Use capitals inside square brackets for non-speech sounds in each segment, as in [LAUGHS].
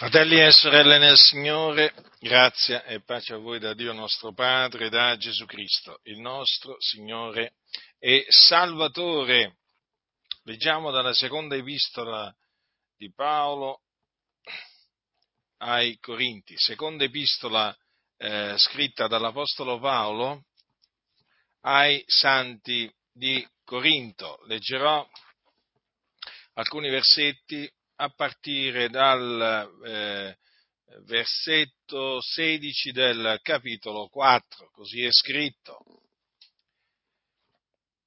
Fratelli e sorelle nel Signore, grazia e pace a voi da Dio nostro Padre, da Gesù Cristo, il nostro Signore e Salvatore. Leggiamo dalla seconda epistola di Paolo ai Corinti, seconda epistola eh, scritta dall'Apostolo Paolo ai santi di Corinto. Leggerò alcuni versetti a partire dal eh, versetto 16 del capitolo 4, così è scritto.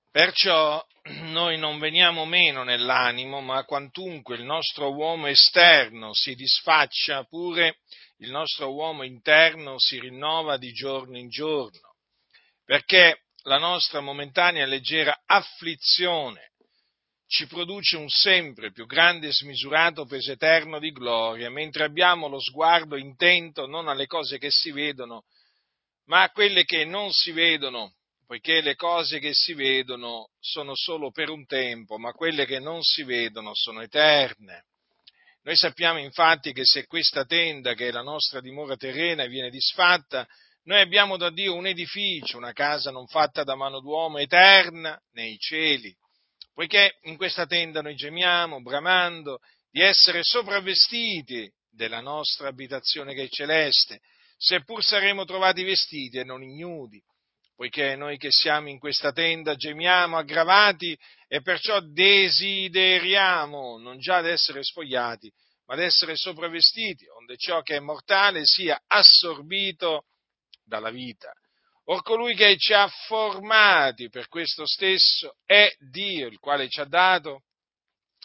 Perciò noi non veniamo meno nell'animo, ma quantunque il nostro uomo esterno si disfaccia, pure il nostro uomo interno si rinnova di giorno in giorno, perché la nostra momentanea leggera afflizione ci produce un sempre più grande e smisurato peso eterno di gloria, mentre abbiamo lo sguardo intento non alle cose che si vedono, ma a quelle che non si vedono, poiché le cose che si vedono sono solo per un tempo, ma quelle che non si vedono sono eterne. Noi sappiamo infatti che se questa tenda, che è la nostra dimora terrena, viene disfatta, noi abbiamo da Dio un edificio, una casa non fatta da mano d'uomo, eterna nei cieli poiché in questa tenda noi gemiamo, bramando, di essere sopravvestiti della nostra abitazione che è celeste, seppur saremo trovati vestiti e non ignudi, poiché noi che siamo in questa tenda gemiamo aggravati e perciò desideriamo non già di essere spogliati, ma di essere sopravvestiti, onde ciò che è mortale sia assorbito dalla vita. Or colui che ci ha formati per questo stesso è Dio, il quale ci ha dato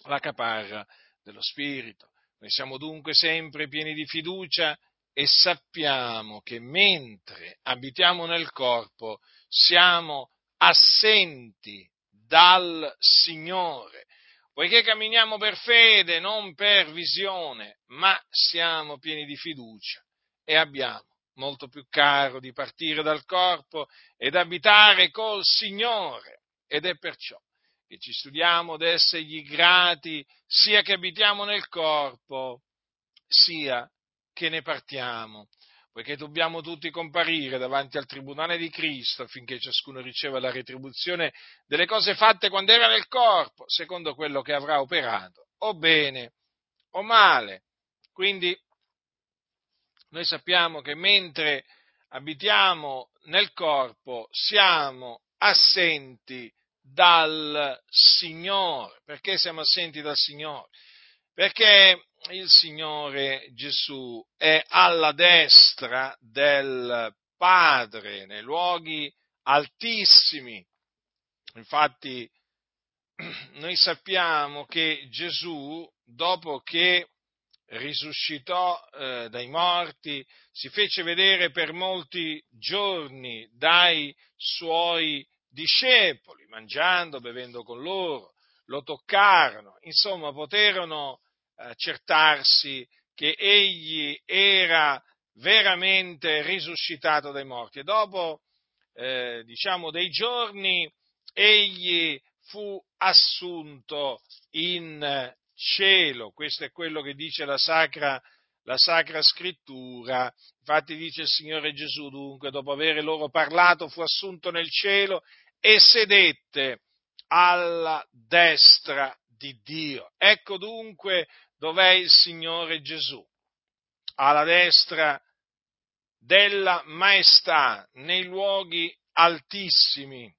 la caparra dello Spirito. Noi siamo dunque sempre pieni di fiducia e sappiamo che mentre abitiamo nel corpo siamo assenti dal Signore, poiché camminiamo per fede, non per visione, ma siamo pieni di fiducia e abbiamo molto più caro di partire dal corpo ed abitare col Signore. Ed è perciò che ci studiamo ad essergli grati sia che abitiamo nel corpo, sia che ne partiamo, poiché dobbiamo tutti comparire davanti al tribunale di Cristo affinché ciascuno riceva la retribuzione delle cose fatte quando era nel corpo, secondo quello che avrà operato, o bene o male. Quindi noi sappiamo che mentre abitiamo nel corpo siamo assenti dal Signore. Perché siamo assenti dal Signore? Perché il Signore Gesù è alla destra del Padre, nei luoghi altissimi. Infatti [CLEARS THROAT] noi sappiamo che Gesù, dopo che risuscitò eh, dai morti, si fece vedere per molti giorni dai suoi discepoli, mangiando, bevendo con loro, lo toccarono, insomma poterono accertarsi che egli era veramente risuscitato dai morti. E dopo eh, diciamo dei giorni egli fu assunto in cielo, questo è quello che dice la Sacra, la Sacra Scrittura. Infatti dice il Signore Gesù dunque, dopo aver loro parlato, fu assunto nel cielo e sedette alla destra di Dio. Ecco dunque dov'è il Signore Gesù, alla destra della maestà, nei luoghi altissimi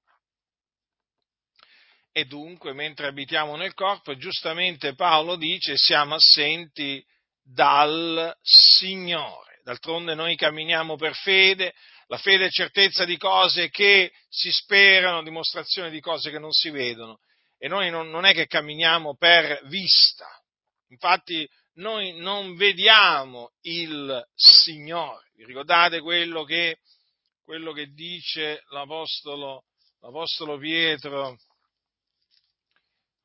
e dunque mentre abitiamo nel corpo, giustamente Paolo dice siamo assenti dal Signore. D'altronde noi camminiamo per fede, la fede è certezza di cose che si sperano, dimostrazione di cose che non si vedono. E noi non, non è che camminiamo per vista, infatti noi non vediamo il Signore. Vi ricordate quello che, quello che dice l'Apostolo, l'Apostolo Pietro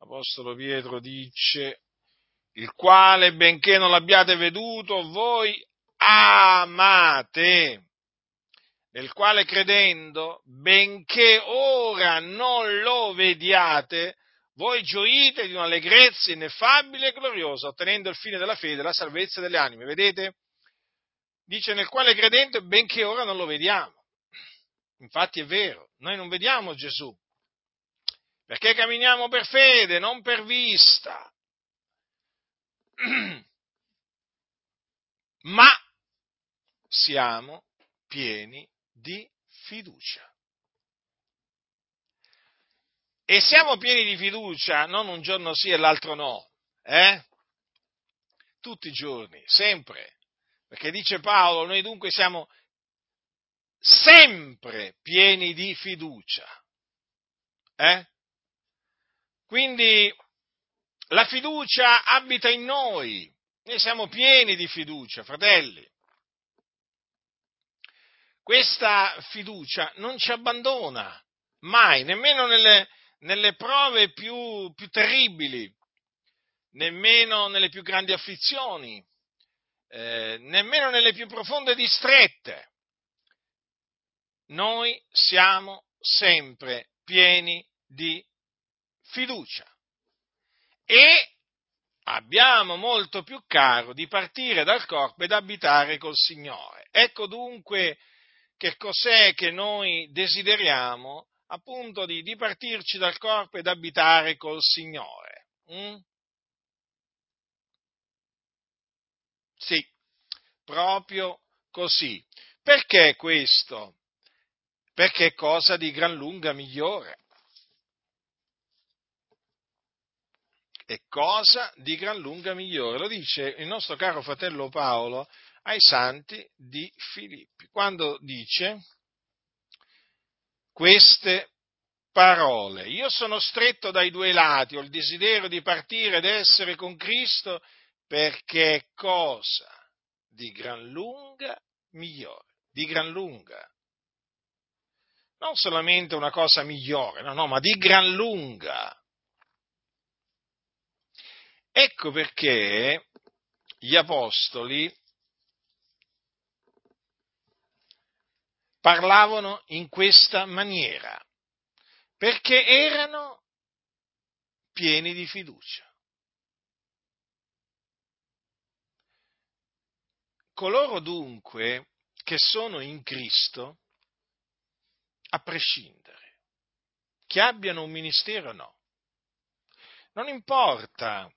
l'Apostolo Pietro dice, il quale, benché non l'abbiate veduto, voi amate, nel quale credendo, benché ora non lo vediate, voi gioite di un'allegrezza ineffabile e gloriosa, ottenendo il fine della fede, la salvezza delle anime. Vedete? Dice nel quale credente, benché ora non lo vediamo. Infatti è vero, noi non vediamo Gesù, perché camminiamo per fede, non per vista. [CLEARS THROAT] Ma siamo pieni di fiducia. E siamo pieni di fiducia non un giorno sì e l'altro no, eh? Tutti i giorni, sempre. Perché dice Paolo, noi dunque siamo sempre pieni di fiducia. Eh? Quindi la fiducia abita in noi, noi siamo pieni di fiducia, fratelli. Questa fiducia non ci abbandona mai, nemmeno nelle, nelle prove più, più, terribili, nemmeno nelle più grandi afflizioni, eh, nemmeno nelle più profonde distrette. Noi siamo sempre pieni di fiducia e abbiamo molto più caro di partire dal corpo ed abitare col Signore. Ecco dunque che cos'è che noi desideriamo appunto di, di partirci dal corpo ed abitare col Signore. Mm? Sì, proprio così. Perché questo? Perché è cosa di gran lunga migliore. È cosa di gran lunga migliore. Lo dice il nostro caro fratello Paolo ai santi di Filippi, quando dice queste parole. Io sono stretto dai due lati, ho il desiderio di partire ed essere con Cristo perché è cosa di gran lunga migliore, di gran lunga. Non solamente una cosa migliore, no, no, ma di gran lunga. Ecco perché gli apostoli parlavano in questa maniera, perché erano pieni di fiducia. Coloro dunque che sono in Cristo, a prescindere, che abbiano un ministero o no, non importa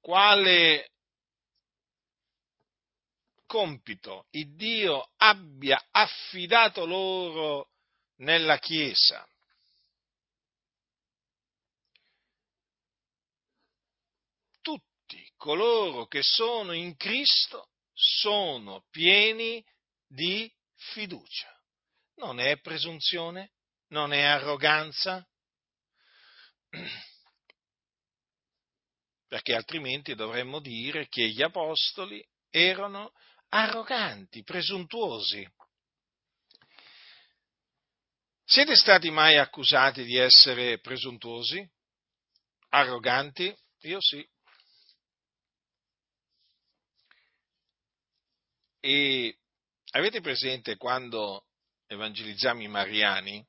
quale compito il Dio abbia affidato loro nella Chiesa. Tutti coloro che sono in Cristo sono pieni di fiducia. Non è presunzione, non è arroganza, [CLEARS THROAT] perché altrimenti dovremmo dire che gli apostoli erano arroganti, presuntuosi. Siete stati mai accusati di essere presuntuosi? Arroganti? Io sì. E avete presente quando evangelizziamo i mariani?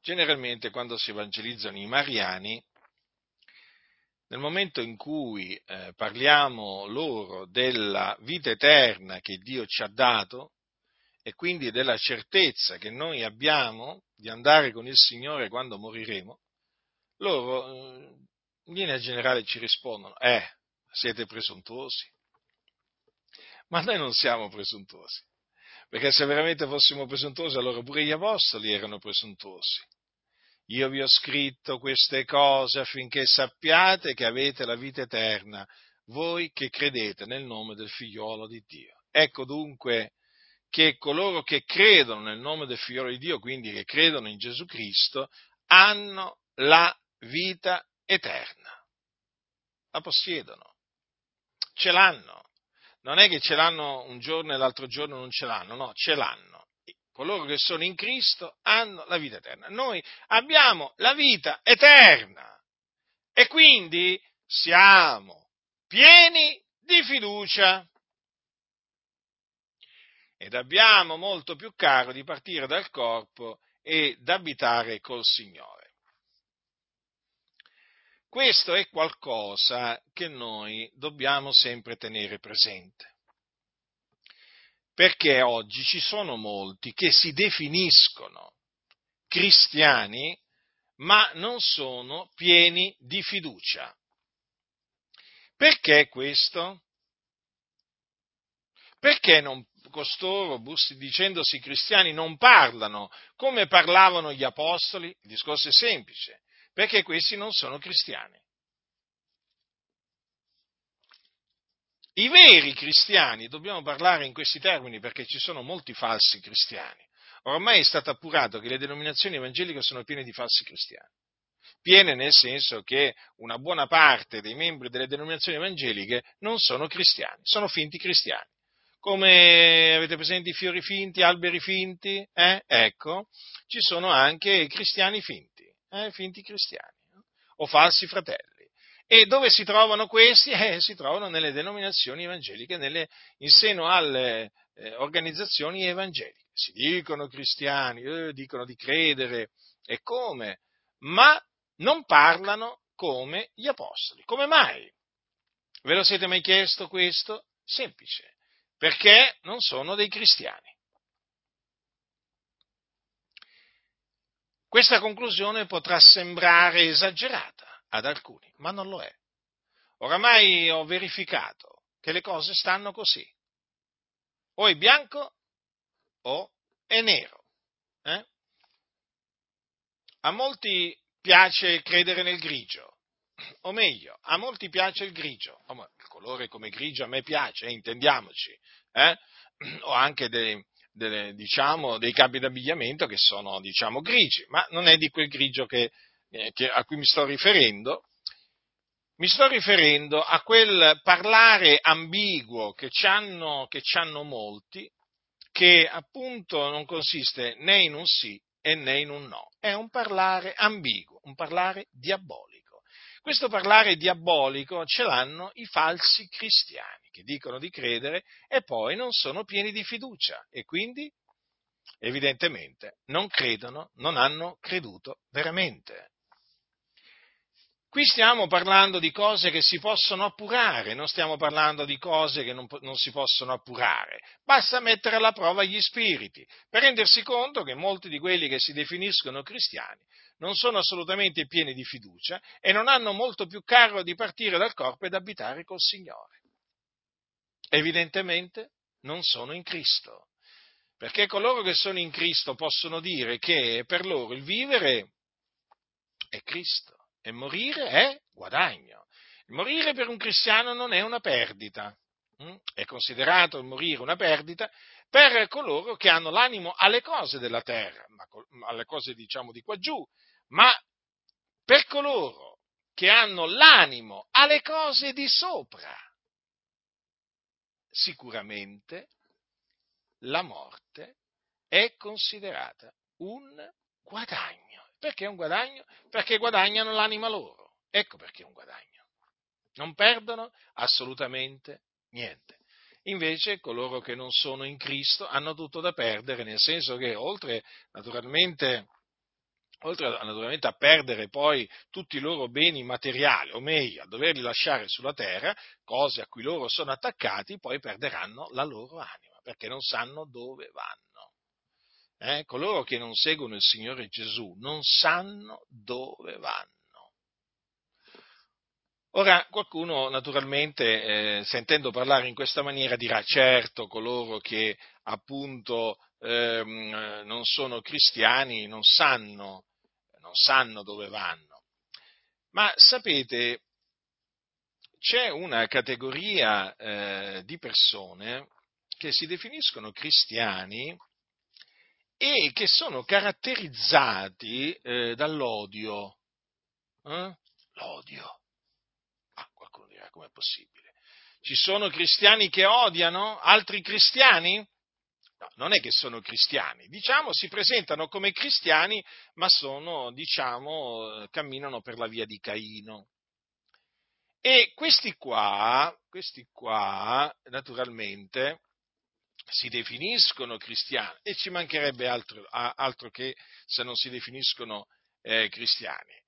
Generalmente quando si evangelizzano i mariani nel momento in cui eh, parliamo loro della vita eterna che Dio ci ha dato e quindi della certezza che noi abbiamo di andare con il Signore quando moriremo, loro eh, in linea generale ci rispondono, eh, siete presuntuosi. Ma noi non siamo presuntuosi, perché se veramente fossimo presuntuosi allora pure gli apostoli erano presuntuosi. Io vi ho scritto queste cose affinché sappiate che avete la vita eterna, voi che credete nel nome del figliolo di Dio. Ecco dunque che coloro che credono nel nome del figliolo di Dio, quindi che credono in Gesù Cristo, hanno la vita eterna. La possiedono. Ce l'hanno. Non è che ce l'hanno un giorno e l'altro giorno non ce l'hanno, no, ce l'hanno coloro che sono in Cristo hanno la vita eterna. Noi abbiamo la vita eterna e quindi siamo pieni di fiducia ed abbiamo molto più caro di partire dal corpo ed abitare col Signore. questo è qualcosa che noi dobbiamo sempre tenere presente. Perché oggi ci sono molti che si definiscono cristiani, ma non sono pieni di fiducia. Perché questo? Perché non, costoro, dicendosi cristiani, non parlano come parlavano gli apostoli? Il discorso è semplice, perché questi non sono cristiani. I veri cristiani, dobbiamo parlare in questi termini perché ci sono molti falsi cristiani. Ormai è stato appurato che le denominazioni evangeliche sono piene di falsi cristiani. Piene nel senso che una buona parte dei membri delle denominazioni evangeliche non sono cristiani, sono finti cristiani. Come avete presente i fiori finti, alberi finti? Eh? Ecco, ci sono anche cristiani finti, eh? finti cristiani, o falsi fratelli. E dove si trovano questi? [LAUGHS] Eh, si trovano nelle denominazioni evangeliche, nelle, in seno alle eh, organizzazioni evangeliche. Si dicono cristiani, eh, dicono di credere e come, ma non parlano come gli apostoli. Come mai? Ve lo siete mai chiesto questo? Semplice, perché non sono dei cristiani. Questa conclusione potrà sembrare esagerata ad alcuni, ma non lo è. Oramai ho verificato che le cose stanno così. O è bianco o è nero. Eh? A molti piace credere nel grigio, o meglio, a molti piace il grigio, il colore come grigio a me piace, eh, intendiamoci, eh? o anche dei, delle, diciamo, dei capi d'abbigliamento che sono diciamo, grigi, ma non è di quel grigio che, eh, che, a cui mi sto riferendo, mi sto riferendo a quel parlare ambiguo che hanno, che hanno molti, che appunto non consiste né in un sì e né in un no, è un parlare ambiguo, un parlare diabolico. Questo parlare diabolico ce l'hanno i falsi cristiani che dicono di credere e poi non sono pieni di fiducia e quindi evidentemente non credono, non hanno creduto veramente. Qui stiamo parlando di cose che si possono appurare, non stiamo parlando di cose che non, non, si possono appurare. Basta mettere alla prova gli spiriti per rendersi conto che molti di quelli che si definiscono cristiani non sono assolutamente pieni di fiducia e non hanno molto più caro di partire dal corpo ed abitare col Signore. Evidentemente non sono in Cristo, perché coloro che sono in Cristo possono dire che per loro il vivere è Cristo e morire è guadagno. Morire per un cristiano non è una perdita, mm? è considerato il morire una perdita per coloro che hanno l'animo alle cose della terra, alle cose diciamo di qua giù, ma per coloro che hanno l'animo alle cose di sopra, sicuramente la morte è considerata un guadagno. Perché è un guadagno? Perché guadagnano l'anima loro. Ecco perché è un guadagno. Non perdono assolutamente niente. Invece coloro che non sono in Cristo hanno tutto da perdere, nel senso che oltre naturalmente, oltre naturalmente a perdere poi tutti i loro beni materiali, o meglio, a doverli lasciare sulla terra, cose a cui loro sono attaccati, poi perderanno la loro anima, perché non sanno dove vanno eh, coloro che non seguono il Signore Gesù non sanno dove vanno. Ora, qualcuno naturalmente, eh, sentendo parlare in questa maniera, dirà certo, coloro che appunto ehm, non sono cristiani non sanno, non sanno dove vanno. Ma sapete, c'è una categoria eh, di persone che si definiscono cristiani e che sono caratterizzati eh, dall'odio. Eh? L'odio. Ah, qualcuno dirà com'è possibile. Ci sono cristiani che odiano altri cristiani? No, non è che sono cristiani, diciamo si presentano come cristiani, ma sono, diciamo, camminano per la via di Caino. E questi qua, questi qua, naturalmente, si definiscono cristiani e ci mancherebbe altro, altro che se non si definiscono eh, cristiani.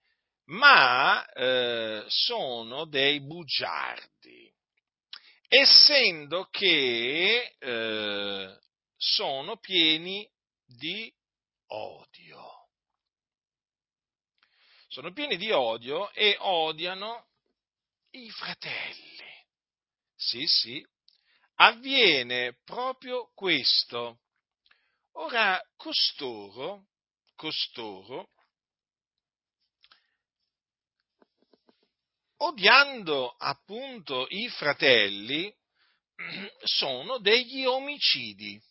ma eh, sono dei bugiardi, essendo che eh, sono pieni di odio. Sono pieni di odio e odiano i fratelli. Sì, sì, avviene proprio questo. Ora, costoro, costoro, odiando appunto i fratelli, [CLEARS THROAT] sono degli omicidi.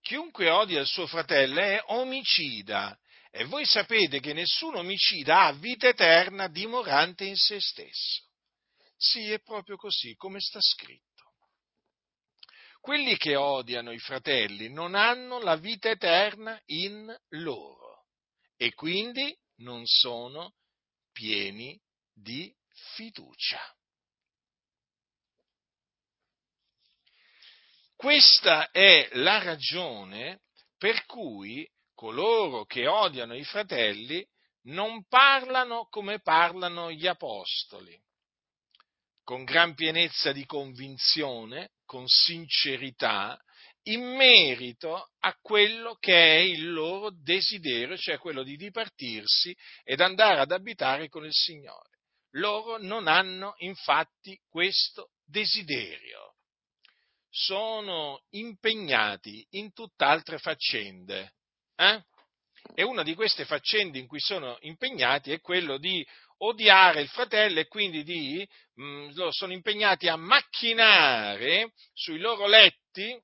Chiunque odia il suo fratello è omicida e voi sapete che nessun omicida ha vita eterna dimorante in se stesso. Sì, è proprio così, come sta scritto. Quelli che odiano i fratelli non hanno la vita eterna in loro e quindi non sono pieni di fiducia. Questa è la ragione per cui coloro che odiano i fratelli non parlano come parlano gli apostoli, con gran pienezza di convinzione, con sincerità, in merito a quello che è il loro desiderio, cioè quello di dipartirsi ed andare ad abitare con il Signore. Loro non hanno infatti questo desiderio, sono impegnati in tutt'altre faccende eh? E una di queste faccende in cui sono impegnati è quello di odiare il fratello e quindi di, mh, mm, sono impegnati a macchinare sui loro letti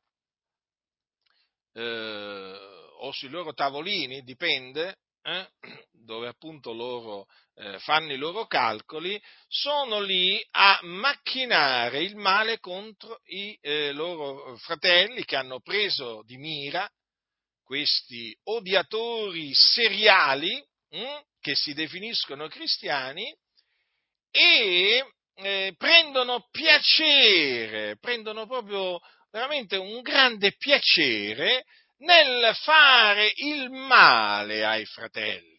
eh, o sui loro tavolini, dipende, eh, [CLEARS THROAT] dove appunto loro eh, fanno i loro calcoli, sono lì a macchinare il male contro i eh, loro fratelli che hanno preso di mira questi odiatori seriali mh, hm, che si definiscono cristiani e eh, prendono piacere, prendono proprio veramente un grande piacere nel fare il male ai fratelli,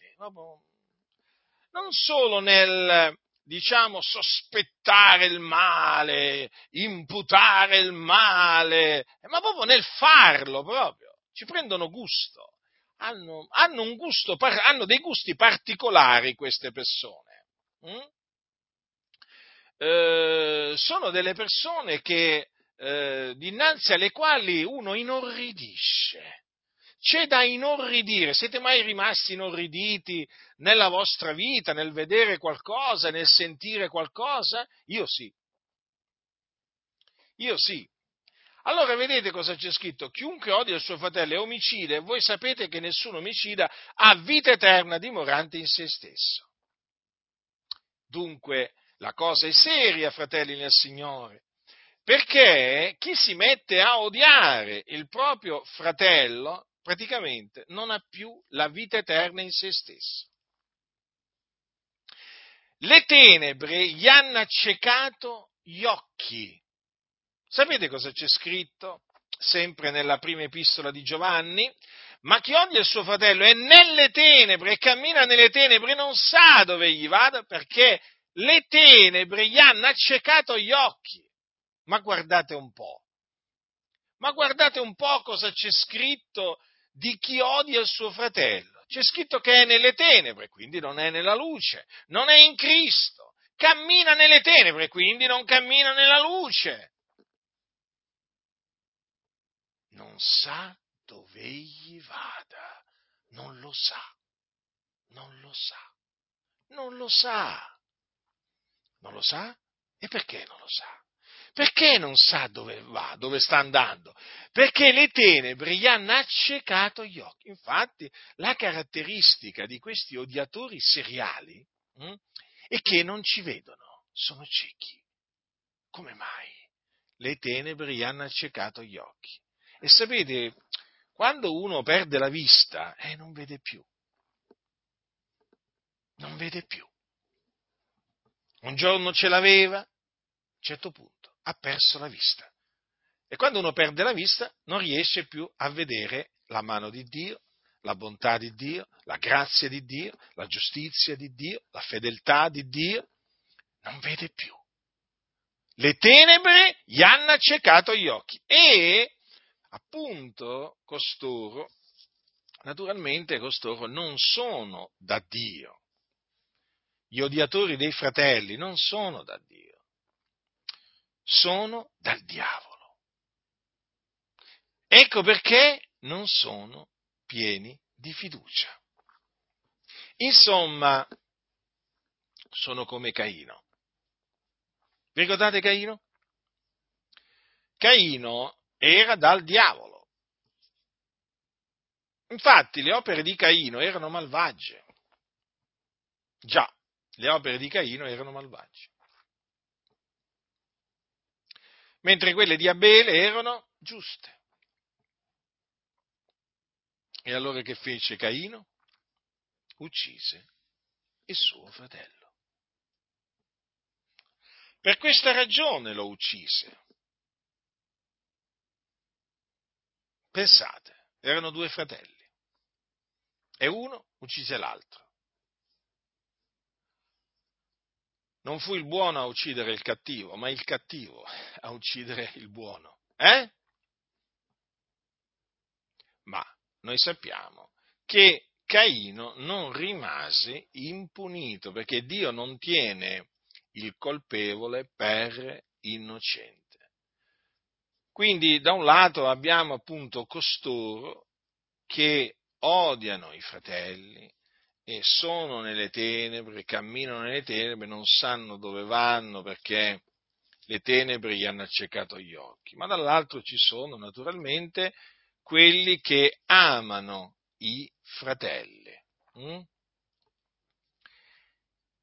non solo nel, diciamo, sospettare il male, imputare il male, ma proprio nel farlo proprio ci prendono gusto, hanno, hanno, gusto, hanno dei gusti particolari queste persone. Mm? Eh, sono delle persone che, eh, dinanzi alle quali uno inorridisce. C'è da inorridire. Siete mai rimasti inorriditi nella vostra vita, nel vedere qualcosa, nel sentire qualcosa? Io sì. Io sì. Allora vedete cosa c'è scritto? Chiunque odia il suo fratello è omicida e voi sapete che nessun omicida ha vita eterna dimorante in se stesso. Dunque la cosa è seria, fratelli nel Signore, perché chi si mette a odiare il proprio fratello praticamente non ha più la vita eterna in se stesso. Le tenebre gli hanno accecato gli occhi Sapete cosa c'è scritto? Sempre nella prima epistola di Giovanni. Ma chi odia il suo fratello è nelle tenebre e cammina nelle tenebre non sa dove gli vada perché le tenebre gli hanno accecato gli occhi. Ma guardate un po'. Ma guardate un po' cosa c'è scritto di chi odia il suo fratello. C'è scritto che è nelle tenebre, quindi non è nella luce, non è in Cristo. Cammina nelle tenebre, quindi non cammina nella luce. Non sa dove egli vada, non lo sa, non lo sa, non lo sa. Non lo sa? E perché non lo sa? Perché non sa dove va, dove sta andando? Perché le tenebre gli hanno accecato gli occhi. Infatti, la caratteristica di questi odiatori seriali hm, è che non ci vedono, sono ciechi. Come mai? Le tenebre gli hanno accecato gli occhi. E sapete, quando uno perde la vista, eh, non vede più. Non vede più. Un giorno ce l'aveva, a un certo punto ha perso la vista. E quando uno perde la vista non riesce più a vedere la mano di Dio, la bontà di Dio, la grazia di Dio, la giustizia di Dio, la fedeltà di Dio, non vede più. Le tenebre gli hanno accecato gli occhi e appunto costoro, naturalmente costoro non sono da Dio. Gli odiatori dei fratelli non sono da Dio, sono dal diavolo. Ecco perché non sono pieni di fiducia. Insomma, sono come Caino. Vi ricordate Caino? Caino era dal diavolo. Infatti le opere di Caino erano malvagie. Già, le opere di Caino erano malvagie. Mentre quelle di Abele erano giuste. E allora che fece Caino? Uccise il suo fratello. Per questa ragione lo uccise. Pensate, erano due fratelli e uno uccise l'altro. Non fu il buono a uccidere il cattivo, ma il cattivo a uccidere il buono. Eh? Ma noi sappiamo che Caino non rimase impunito perché Dio non tiene il colpevole per innocente. Quindi da un lato abbiamo appunto costoro che odiano i fratelli e sono nelle tenebre, camminano nelle tenebre, non sanno dove vanno perché le tenebre gli hanno accecato gli occhi, ma dall'altro ci sono naturalmente quelli che amano i fratelli. Mm?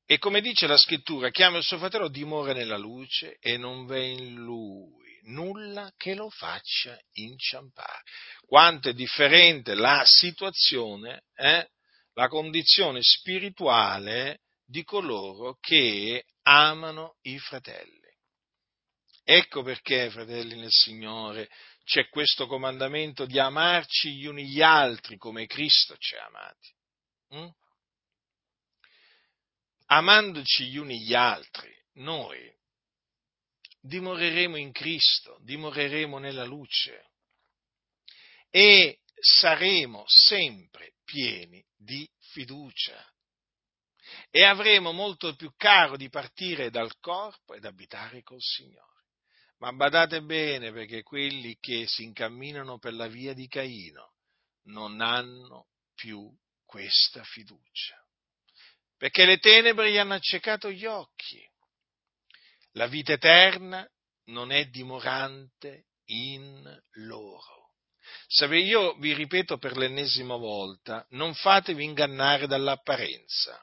E come dice la scrittura, chi ama il suo fratello dimora nella luce e non v'è in lui nulla che lo faccia inciampare. Quanto è differente la situazione, eh, la condizione spirituale di coloro che amano i fratelli. Ecco perché, fratelli nel Signore, c'è questo comandamento di amarci gli uni gli altri come Cristo ci ha amati. Mm? Amandoci gli uni gli altri, noi dimoreremo in Cristo, dimoreremo nella luce e saremo sempre pieni di fiducia e avremo molto più caro di partire dal corpo ed abitare col Signore. Ma badate bene perché quelli che si incamminano per la via di Caino non hanno più questa fiducia. Perché le tenebre gli hanno accecato gli occhi. La vita eterna non è dimorante in loro. Sapete, io vi ripeto per l'ennesima volta, non fatevi ingannare dall'apparenza.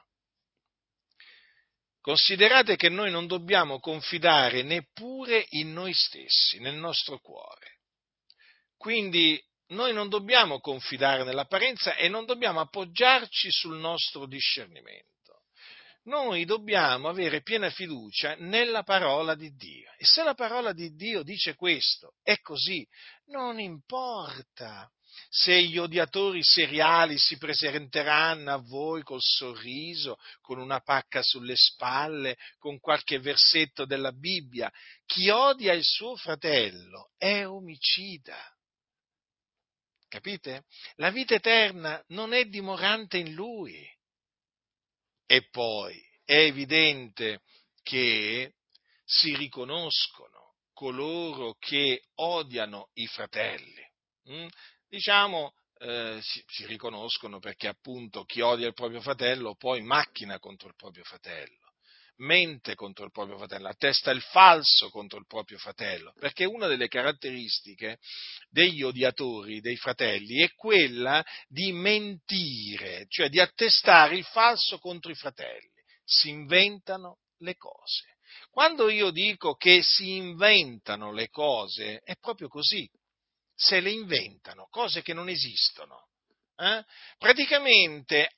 Considerate che noi non dobbiamo confidare neppure in noi stessi, nel nostro cuore. Quindi noi non dobbiamo confidare nell'apparenza e non dobbiamo appoggiarci sul nostro discernimento noi dobbiamo avere piena fiducia nella parola di Dio. E se la parola di Dio dice questo, è così, non importa se gli odiatori seriali si presenteranno a voi col sorriso, con una pacca sulle spalle, con qualche versetto della Bibbia. Chi odia il suo fratello è omicida. Capite? La vita eterna non è dimorante in lui. E poi è evidente che si riconoscono coloro che odiano i fratelli. Mm? diciamo, eh, si, si, riconoscono perché appunto chi odia il proprio fratello poi macchina contro il proprio fratello, mente contro il proprio fratello, attesta il falso contro il proprio fratello, perché una delle caratteristiche degli odiatori dei fratelli è quella di mentire, cioè di attestare il falso contro i fratelli, si inventano le cose. Quando io dico che si inventano le cose, è proprio così se le inventano, cose che non esistono. Eh? Praticamente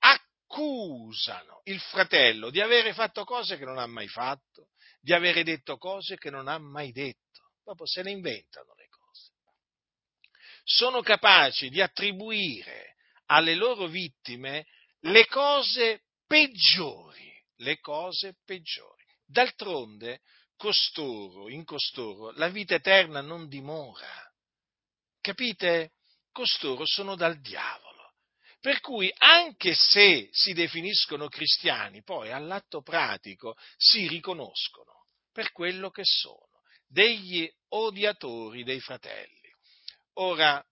accusano il fratello di avere fatto cose che non ha mai fatto, di avere detto cose che non ha mai detto. Dopo se le inventano le cose. Sono capaci di attribuire alle loro vittime le cose peggiori, le cose peggiori. D'altronde, costoro, in costoro, la vita eterna non dimora. Capite? Costoro sono dal diavolo. Per cui anche se si definiscono cristiani, poi all'atto pratico si riconoscono per quello che sono, degli odiatori dei fratelli. Ora,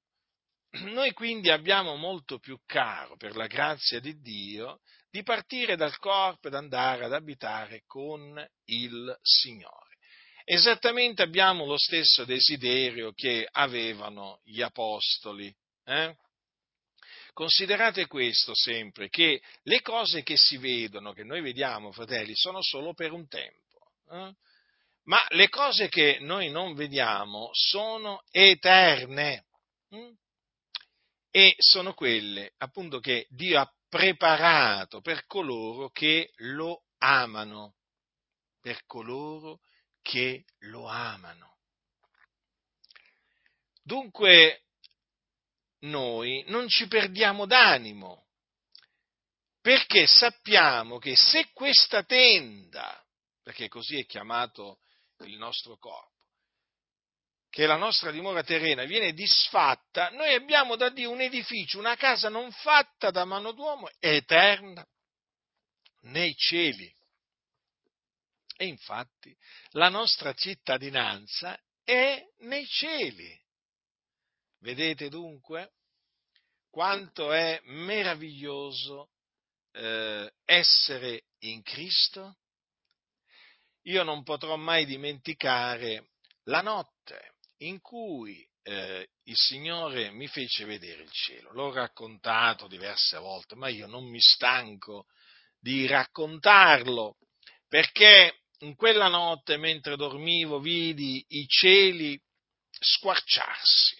noi quindi abbiamo molto più caro, per la grazia di Dio, di partire dal corpo ed andare ad abitare con il Signore. Esattamente abbiamo lo stesso desiderio che avevano gli apostoli. Eh? Considerate questo sempre, che le cose che si vedono, che noi vediamo, fratelli, sono solo per un tempo. Eh? Ma le cose che noi non vediamo sono eterne. Hm? E sono quelle, appunto, che Dio ha preparato per coloro che lo amano. Per coloro che lo amano. Dunque, noi non ci perdiamo d'animo, perché sappiamo che se questa tenda, perché così è chiamato il nostro corpo, che la nostra dimora terrena viene disfatta, noi abbiamo da Dio un edificio, una casa non fatta da mano d'uomo, eterna nei cieli. E infatti la nostra cittadinanza è nei cieli. Vedete dunque quanto è meraviglioso eh, essere in Cristo? Io non potrò mai dimenticare la notte in cui eh, il Signore mi fece vedere il cielo. L'ho raccontato diverse volte, ma io non mi stanco di raccontarlo, perché in quella notte, mentre dormivo, vidi i cieli squarciarsi,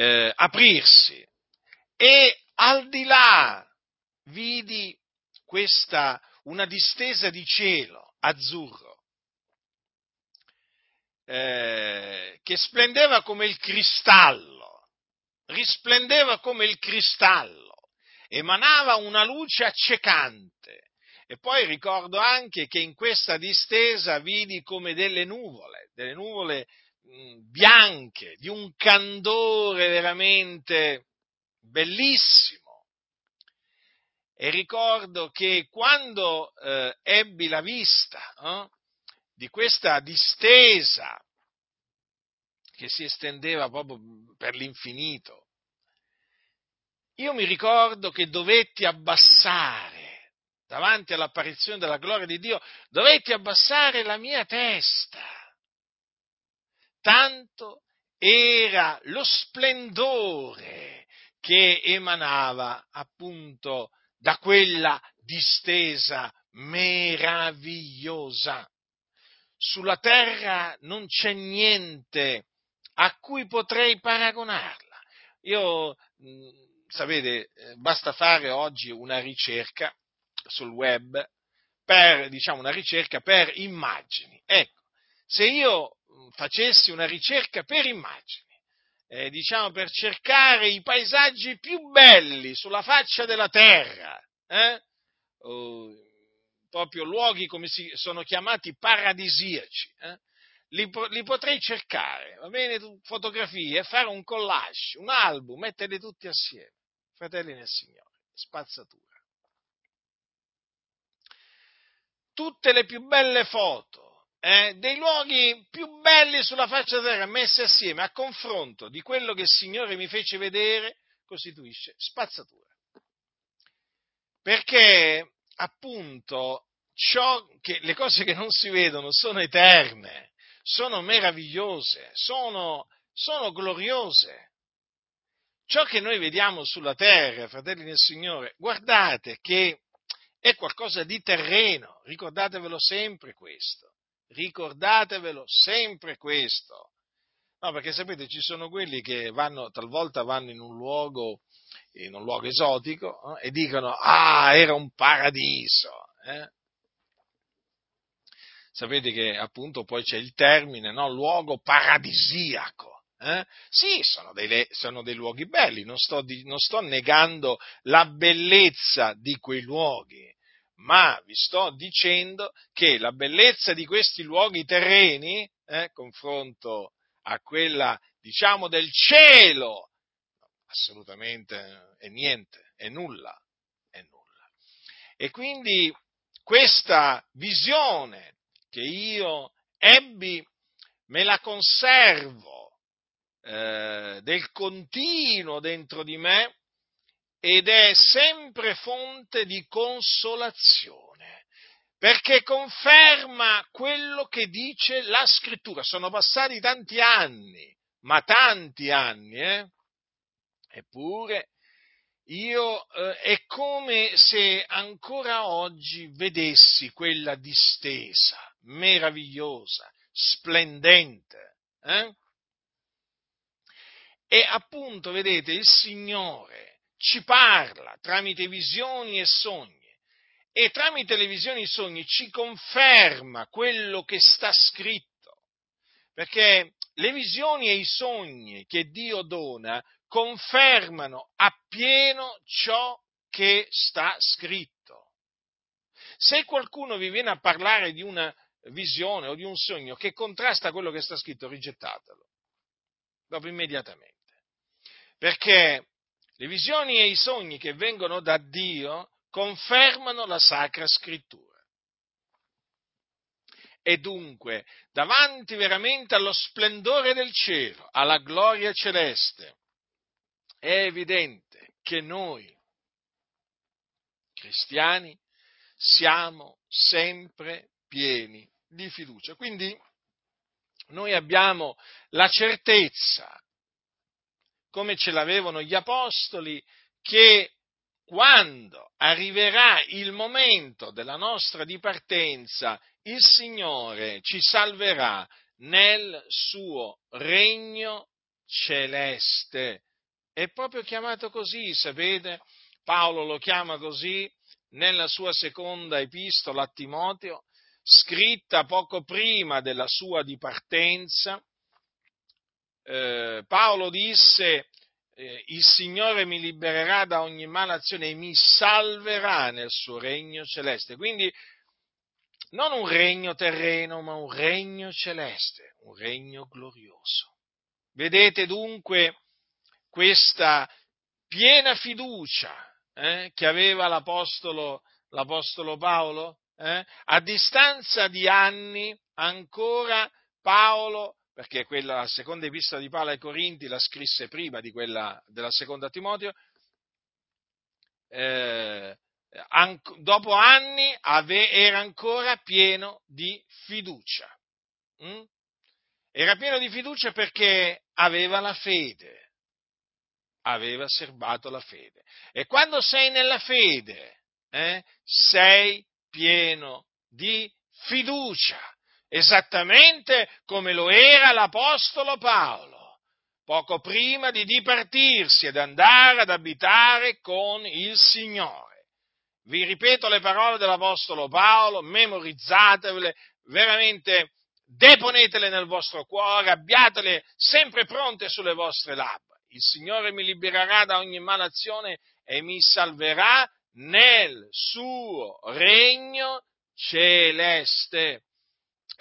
eh, aprirsi. E al di là vidi questa una distesa di cielo azzurro eh, che splendeva come il cristallo, risplendeva come il cristallo, emanava una luce accecante. E poi ricordo anche che in questa distesa vidi come delle nuvole, delle nuvole bianche, di un candore veramente bellissimo. E ricordo che quando eh, ebbi la vista eh, di questa distesa che si estendeva proprio per l'infinito, io mi ricordo che dovetti abbassare davanti all'apparizione della gloria di Dio, dovetti abbassare la mia testa. Tanto era lo splendore che emanava appunto da quella distesa meravigliosa. Sulla terra non c'è niente a cui potrei paragonarla. Io, sapete, eh, basta fare oggi una ricerca sul web per diciamo, una ricerca per immagini. Ecco, se io facessi una ricerca per immagini, eh, diciamo per cercare i paesaggi più belli sulla faccia della terra, eh, oh, proprio luoghi come si, sono chiamati paradisiaci, eh, li, li, potrei cercare, va bene, fotografie, fare un collage, un album, metterli tutti assieme, fratelli nel Signore, spazzatura. tutte le più belle foto eh, dei luoghi più belli sulla faccia della terra messe assieme a confronto di quello che il Signore mi fece vedere costituisce spazzatura. Perché appunto ciò che, le cose che non si vedono sono eterne, sono meravigliose, sono, sono gloriose. Ciò che noi vediamo sulla terra, fratelli del Signore, guardate che è qualcosa di terreno, ricordatevelo sempre questo, ricordatevelo sempre questo. No, perché sapete, ci sono quelli che vanno, talvolta vanno in un luogo, in un luogo esotico eh, e dicono, ah, era un paradiso. Eh? Sapete che appunto poi c'è il termine, no? Luogo paradisiaco. Eh? Sì, sono dei, sono dei, luoghi belli, non sto, di, non sto negando la bellezza di quei luoghi, ma vi sto dicendo che la bellezza di questi luoghi terreni, eh, confronto a quella, diciamo, del cielo, assolutamente è niente, è nulla, è nulla. E quindi questa visione che io ebbi, me la conservo eh, del continuo dentro di me ed è sempre fonte di consolazione, perché conferma quello che dice la scrittura. Sono passati tanti anni, ma tanti anni, eh? Eppure io eh, è come se ancora oggi vedessi quella distesa meravigliosa, splendente. Eh? E appunto, vedete, il Signore ci parla tramite visioni e sogni e tramite le visioni e i sogni ci conferma quello che sta scritto. Perché le visioni e i sogni che Dio dona confermano appieno ciò che sta scritto. Se qualcuno vi viene a parlare di una visione o di un sogno che contrasta quello che sta scritto, rigettatelo, dopo immediatamente. Perché le visioni e i sogni che vengono da Dio confermano la Sacra Scrittura. E dunque, davanti veramente allo splendore del cielo, alla gloria celeste, è evidente che noi, cristiani, siamo sempre pieni di fiducia. Quindi noi abbiamo la certezza come ce l'avevano gli apostoli, che quando arriverà il momento della nostra dipartenza, il Signore ci salverà nel suo regno celeste. È proprio chiamato così, sapete? Paolo lo chiama così nella sua seconda epistola a Timoteo, scritta poco prima della sua dipartenza, eh, Paolo disse, eh, il Signore mi libererà da ogni malazione e mi salverà nel suo regno celeste. Quindi non un regno terreno, ma un regno celeste, un regno glorioso. Vedete dunque questa piena fiducia eh, che aveva l'Apostolo, l'Apostolo Paolo? Eh? A distanza di anni ancora Paolo perché quella, la seconda epistola di Paolo ai Corinti la scrisse prima di quella della seconda Timoteo, eh, an- dopo anni ave- era ancora pieno di fiducia. Mm? Era pieno di fiducia perché aveva la fede, aveva serbato la fede. E quando sei nella fede, eh, sei pieno di fiducia esattamente come lo era l'Apostolo Paolo, poco prima di dipartirsi ed andare ad abitare con il Signore. Vi ripeto le parole dell'Apostolo Paolo, memorizzatevele, veramente deponetele nel vostro cuore, abbiatele sempre pronte sulle vostre labbra. Il Signore mi libererà da ogni malazione e mi salverà nel suo regno celeste.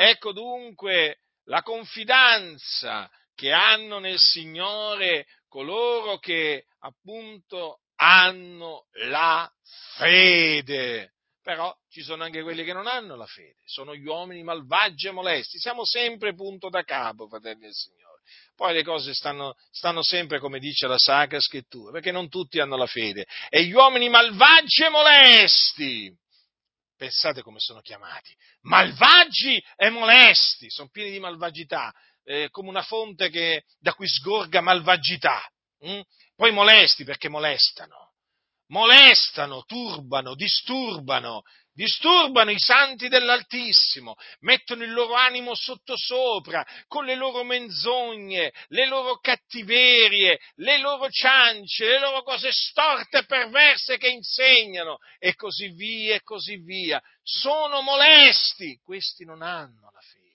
Ecco dunque la confidenza che hanno nel Signore coloro che appunto hanno la fede. Però ci sono anche quelli che non hanno la fede, sono gli uomini malvagi e molesti. Siamo sempre punto da capo, fratelli del Signore. Poi le cose stanno, stanno sempre come dice la Sacra Scrittura, perché non tutti hanno la fede. E gli uomini malvagi e molesti pensate come sono chiamati, malvagi e molesti, sono pieni di malvagità, eh, come una fonte che, da cui sgorga malvagità. Hm? Poi molesti perché molestano, molestano, turbano, disturbano, disturbano i santi dell'Altissimo, mettono il loro animo sottosopra con le loro menzogne, le loro cattiverie, le loro ciance, le loro cose storte e perverse che insegnano e così via e così via. Sono molesti, questi non hanno la fede.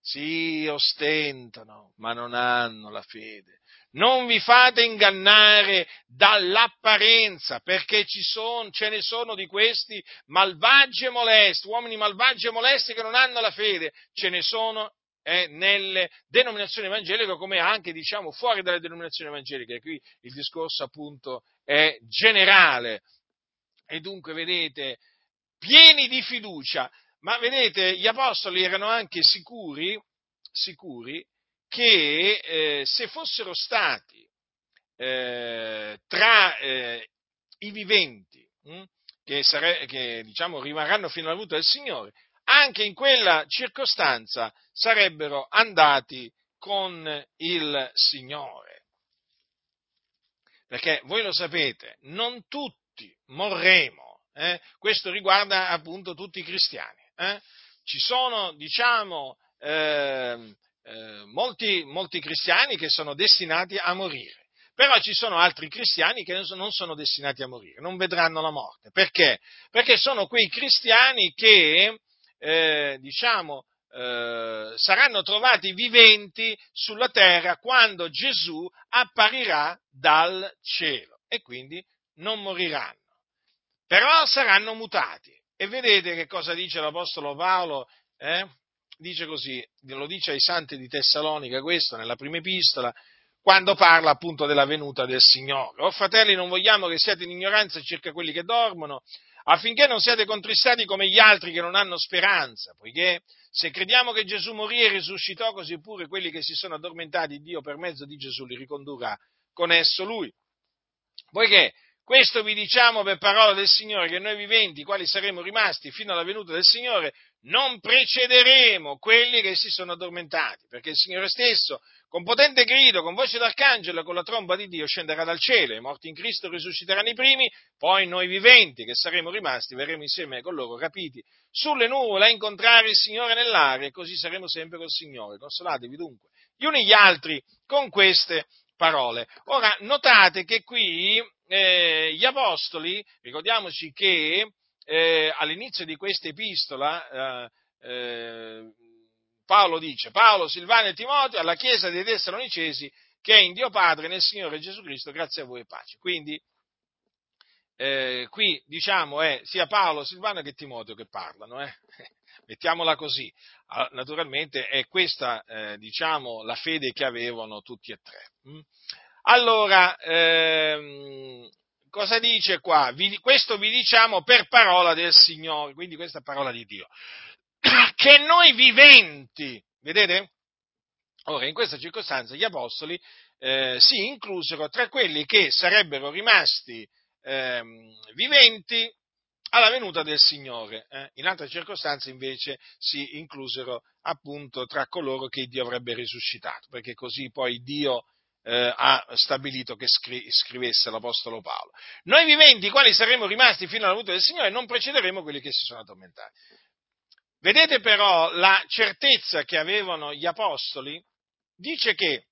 sì, ostentano, ma non hanno la fede. Non vi fate ingannare dall'apparenza, perché ci sono, ce ne sono di questi malvagi e molesti, uomini malvagi e molesti che non hanno la fede, ce ne sono eh, nelle denominazioni evangeliche come anche diciamo fuori dalle denominazioni evangeliche. Qui il discorso appunto è generale. E dunque vedete pieni di fiducia, ma vedete gli apostoli erano anche sicuri, sicuri che eh, se fossero stati eh, tra eh, i viventi mh, hm, che, sare- che diciamo, rimarranno fino alla venuta del Signore, anche in quella circostanza sarebbero andati con il Signore. Perché voi lo sapete, non tutti morremo, eh? questo riguarda appunto tutti i cristiani. Eh? Ci sono, diciamo, eh, molti, molti cristiani che sono destinati a morire. Però ci sono altri cristiani che non sono destinati a morire, non vedranno la morte. Perché? Perché sono quei cristiani che, eh, diciamo, eh, saranno trovati viventi sulla terra quando Gesù apparirà dal cielo e quindi non moriranno. Però saranno mutati. E vedete che cosa dice l'Apostolo Paolo? Eh? Dice così, lo dice ai santi di Tessalonica questo nella prima epistola, quando parla appunto della venuta del Signore. Oh fratelli, non vogliamo che siate in ignoranza circa quelli che dormono, affinché non siate contristati come gli altri che non hanno speranza, poiché se crediamo che Gesù morì e risuscitò, così pure quelli che si sono addormentati, Dio per mezzo di Gesù li ricondurrà con esso Lui. Poiché questo vi diciamo per parola del Signore, che noi viventi, quali saremo rimasti fino alla venuta del Signore, non precederemo quelli che si sono addormentati, perché il Signore stesso, con potente grido, con voce d'arcangelo con la tromba di Dio, scenderà dal cielo, i morti in Cristo risusciteranno i primi, poi noi viventi, che saremo rimasti, verremo insieme con loro rapiti sulle nuvole a incontrare il Signore nell'aria, e così saremo sempre col Signore. Consolatevi dunque gli uni gli altri con queste parole. Ora, notate che qui eh, gli apostoli, ricordiamoci che eh, all'inizio di questa epistola eh, eh, Paolo dice, Paolo, Silvano e Timoteo alla Chiesa dei Tessalonicesi che è in Dio Padre nel Signore Gesù Cristo, grazie a voi e pace. Quindi eh, qui diciamo è sia Paolo, Silvano che Timoteo che parlano, eh? [LAUGHS] mettiamola così. Ah, naturalmente è questa, eh, diciamo, la fede che avevano tutti e tre. Mm? Allora, ehm, cosa dice qua? Vi, questo vi diciamo per parola del Signore, quindi questa è parola di Dio. [CLEARS THROAT] Che noi viventi, vedete? Ora, in questa circostanza gli apostoli eh, si inclusero tra quelli che sarebbero rimasti eh, viventi alla venuta del Signore. Eh? In altre circostanze invece si inclusero appunto tra coloro che Dio avrebbe risuscitato, perché così poi Dio eh, ha stabilito che scri- scrivesse l'Apostolo Paolo. Noi viventi, quali saremo rimasti fino alla venuta del Signore, non precederemo quelli che si sono addormentati. Vedete però la certezza che avevano gli Apostoli? Dice che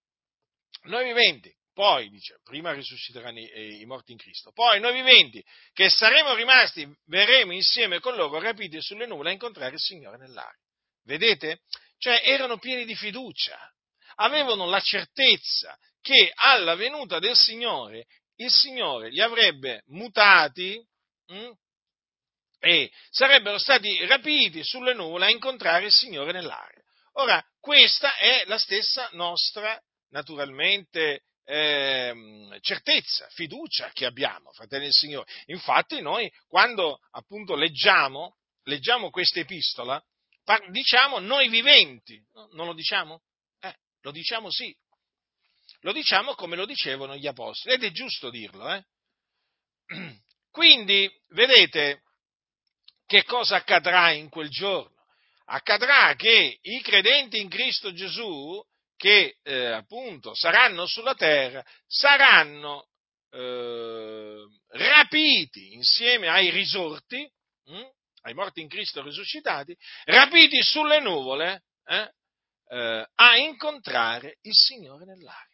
noi viventi, poi dice, prima risusciteranno i, i, morti in Cristo, poi noi viventi che saremo rimasti, verremo insieme con loro rapiti sulle nuvole a incontrare il Signore nell'aria. Vedete? Cioè erano pieni di fiducia, avevano la certezza che alla venuta del Signore il Signore li avrebbe mutati mh, hm, e sarebbero stati rapiti sulle nuvole a incontrare il Signore nell'aria. Ora, questa è la stessa nostra, naturalmente, eh, certezza, fiducia che abbiamo, fratelli del Signore. Infatti noi quando appunto leggiamo, leggiamo questa epistola, diciamo noi viventi, no? non lo diciamo? Eh, lo diciamo sì. Lo diciamo come lo dicevano gli apostoli ed è giusto dirlo. Eh? [CLEARS THROAT] Quindi, vedete che cosa accadrà in quel giorno? Accadrà che i credenti in Cristo Gesù che eh, appunto saranno sulla terra, saranno eh, rapiti insieme ai risorti, hm, ai morti in Cristo risuscitati, rapiti sulle nuvole eh, eh, a incontrare il Signore nell'aria.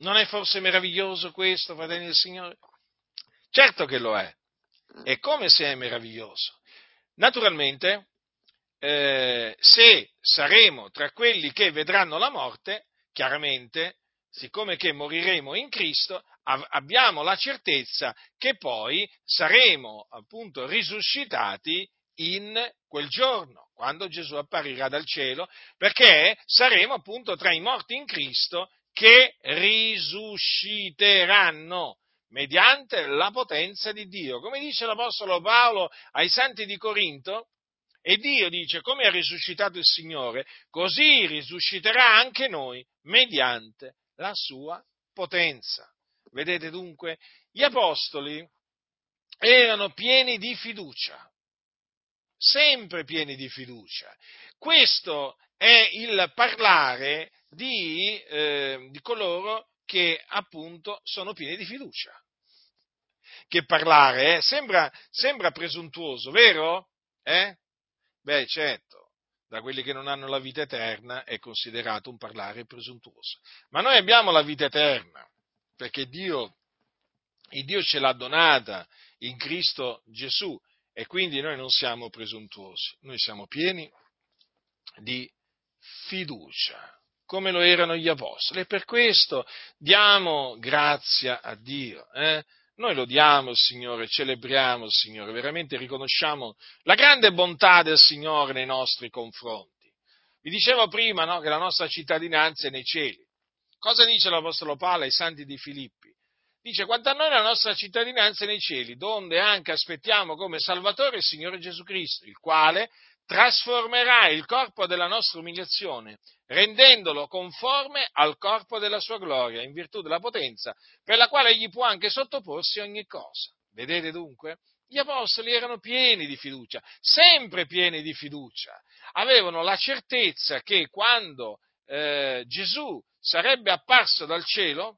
Non è forse meraviglioso questo, fratelli del Signore? Certo che lo è. E come se è meraviglioso? Naturalmente, eh, se saremo tra quelli che vedranno la morte, chiaramente, siccome che moriremo in Cristo, av- abbiamo la certezza che poi saremo appunto risuscitati in quel giorno, quando Gesù apparirà dal cielo, perché saremo appunto tra i morti in Cristo che risusciteranno mediante la potenza di Dio. Come dice l'Apostolo Paolo ai santi di Corinto, e Dio dice, come ha risuscitato il Signore, così risusciterà anche noi mediante la sua potenza. Vedete dunque, gli apostoli erano pieni di fiducia, sempre pieni di fiducia. Questo è il parlare di, eh, di coloro che appunto sono pieni di fiducia. Che parlare eh? sembra, sembra, presuntuoso, vero? Eh? Beh, certo, da quelli che non hanno la vita eterna è considerato un parlare presuntuoso. Ma noi abbiamo la vita eterna, perché Dio, Dio ce l'ha donata in Cristo Gesù e quindi noi non siamo presuntuosi, noi siamo pieni di fiducia come lo erano gli apostoli. E per questo diamo grazia a Dio. Eh? Noi lodiamo il Signore, celebriamo il Signore, veramente riconosciamo la grande bontà del Signore nei nostri confronti. Vi dicevo prima no, che la nostra cittadinanza è nei cieli. Cosa dice l'Apostolo Paolo ai santi di Filippi? Dice, quanto a noi la nostra cittadinanza è nei cieli, donde anche aspettiamo come Salvatore il Signore Gesù Cristo, il quale trasformerà il corpo della nostra umiliazione, rendendolo conforme al corpo della sua gloria, in virtù della potenza, per la quale egli può anche sottoporsi ogni cosa. Vedete dunque? Gli apostoli erano pieni di fiducia, sempre pieni di fiducia. Avevano la certezza che quando eh, Gesù sarebbe apparso dal cielo,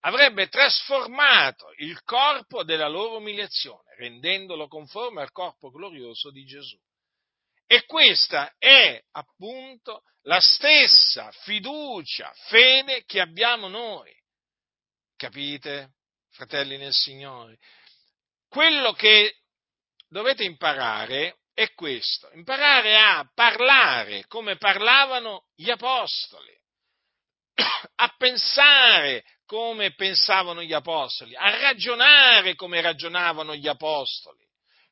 avrebbe trasformato il corpo della loro umiliazione, rendendolo conforme al corpo glorioso di Gesù. E questa è appunto la stessa fiducia, fede che abbiamo noi. Capite, fratelli nel Signore? Quello che dovete imparare è questo, imparare a parlare come parlavano gli apostoli, [COUGHS] a pensare come pensavano gli apostoli, a ragionare come ragionavano gli apostoli.